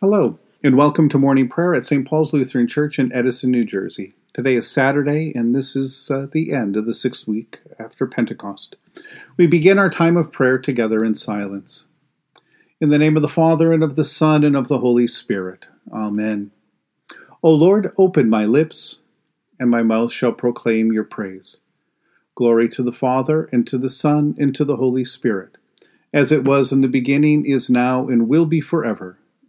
Hello, and welcome to morning prayer at St. Paul's Lutheran Church in Edison, New Jersey. Today is Saturday, and this is uh, the end of the sixth week after Pentecost. We begin our time of prayer together in silence. In the name of the Father, and of the Son, and of the Holy Spirit. Amen. O Lord, open my lips, and my mouth shall proclaim your praise. Glory to the Father, and to the Son, and to the Holy Spirit, as it was in the beginning, is now, and will be forever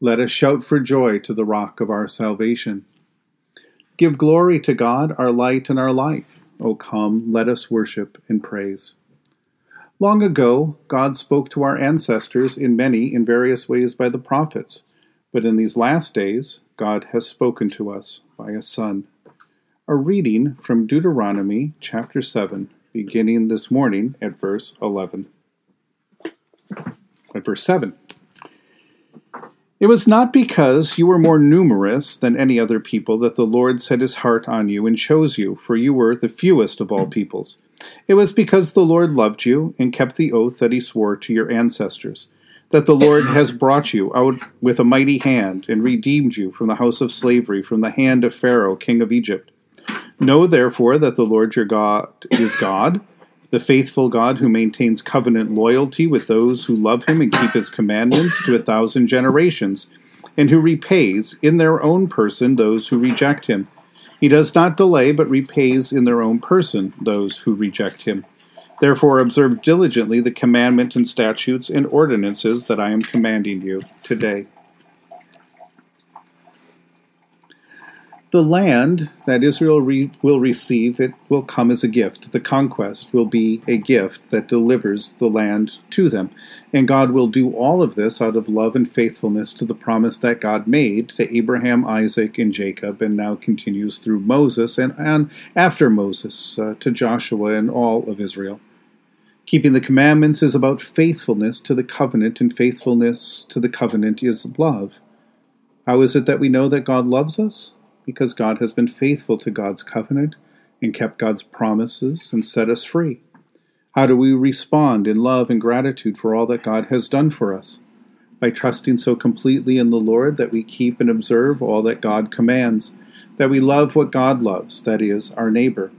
Let us shout for joy to the rock of our salvation. Give glory to God, our light and our life. O come, let us worship and praise. Long ago, God spoke to our ancestors in many in various ways by the prophets, but in these last days, God has spoken to us by a Son. A reading from Deuteronomy chapter 7, beginning this morning at verse 11. At verse 7. It was not because you were more numerous than any other people that the Lord set his heart on you and chose you, for you were the fewest of all peoples. It was because the Lord loved you and kept the oath that he swore to your ancestors, that the Lord has brought you out with a mighty hand and redeemed you from the house of slavery, from the hand of Pharaoh, king of Egypt. Know therefore that the Lord your God is God the faithful God who maintains covenant loyalty with those who love him and keep his commandments to a thousand generations, and who repays in their own person those who reject him. He does not delay, but repays in their own person those who reject him. Therefore, observe diligently the commandment and statutes and ordinances that I am commanding you today. The land that Israel re- will receive, it will come as a gift. The conquest will be a gift that delivers the land to them. And God will do all of this out of love and faithfulness to the promise that God made to Abraham, Isaac, and Jacob, and now continues through Moses and, and after Moses uh, to Joshua and all of Israel. Keeping the commandments is about faithfulness to the covenant, and faithfulness to the covenant is love. How is it that we know that God loves us? Because God has been faithful to God's covenant and kept God's promises and set us free? How do we respond in love and gratitude for all that God has done for us? By trusting so completely in the Lord that we keep and observe all that God commands, that we love what God loves, that is, our neighbor.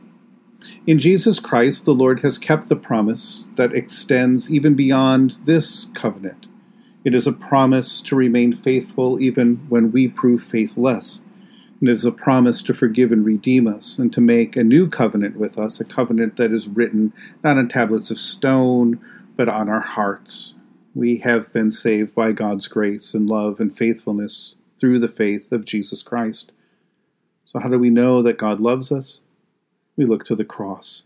In Jesus Christ, the Lord has kept the promise that extends even beyond this covenant. It is a promise to remain faithful even when we prove faithless and it is a promise to forgive and redeem us, and to make a new covenant with us, a covenant that is written not on tablets of stone, but on our hearts. We have been saved by God's grace and love and faithfulness through the faith of Jesus Christ. So, how do we know that God loves us? We look to the cross.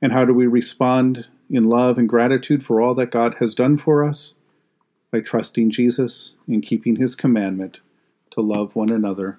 And how do we respond in love and gratitude for all that God has done for us? By trusting Jesus and keeping his commandment to love one another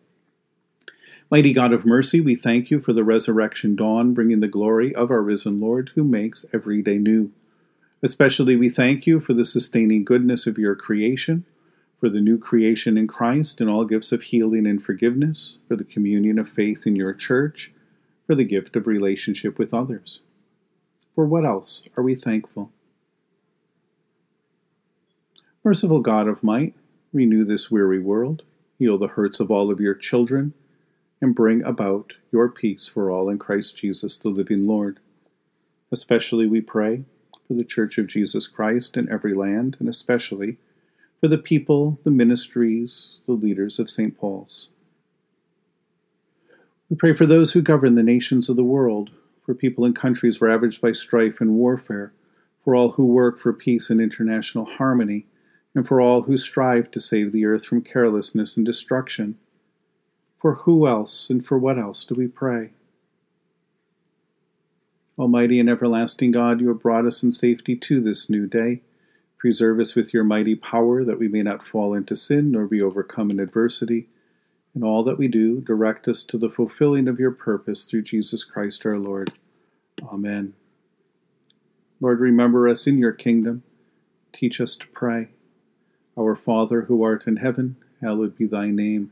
Mighty God of mercy, we thank you for the resurrection dawn, bringing the glory of our risen Lord, who makes every day new. Especially we thank you for the sustaining goodness of your creation, for the new creation in Christ and all gifts of healing and forgiveness, for the communion of faith in your church, for the gift of relationship with others. For what else are we thankful? Merciful God of might, renew this weary world, heal the hurts of all of your children, and bring about your peace for all in Christ Jesus, the living Lord. Especially we pray for the Church of Jesus Christ in every land, and especially for the people, the ministries, the leaders of St. Paul's. We pray for those who govern the nations of the world, for people in countries ravaged by strife and warfare, for all who work for peace and international harmony, and for all who strive to save the earth from carelessness and destruction. For who else and for what else do we pray? Almighty and everlasting God, you have brought us in safety to this new day. Preserve us with your mighty power, that we may not fall into sin nor be overcome in adversity. In all that we do, direct us to the fulfilling of your purpose through Jesus Christ our Lord. Amen. Lord, remember us in your kingdom. Teach us to pray. Our Father, who art in heaven, hallowed be thy name.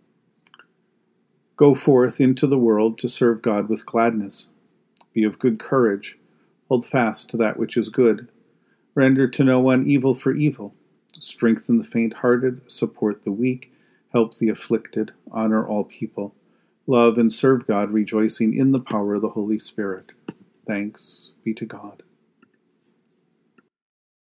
Go forth into the world to serve God with gladness be of good courage. Hold fast to that which is good. Render to no one evil for evil. Strengthen the faint hearted. Support the weak. Help the afflicted. Honor all people. Love and serve God, rejoicing in the power of the Holy Spirit. Thanks be to God.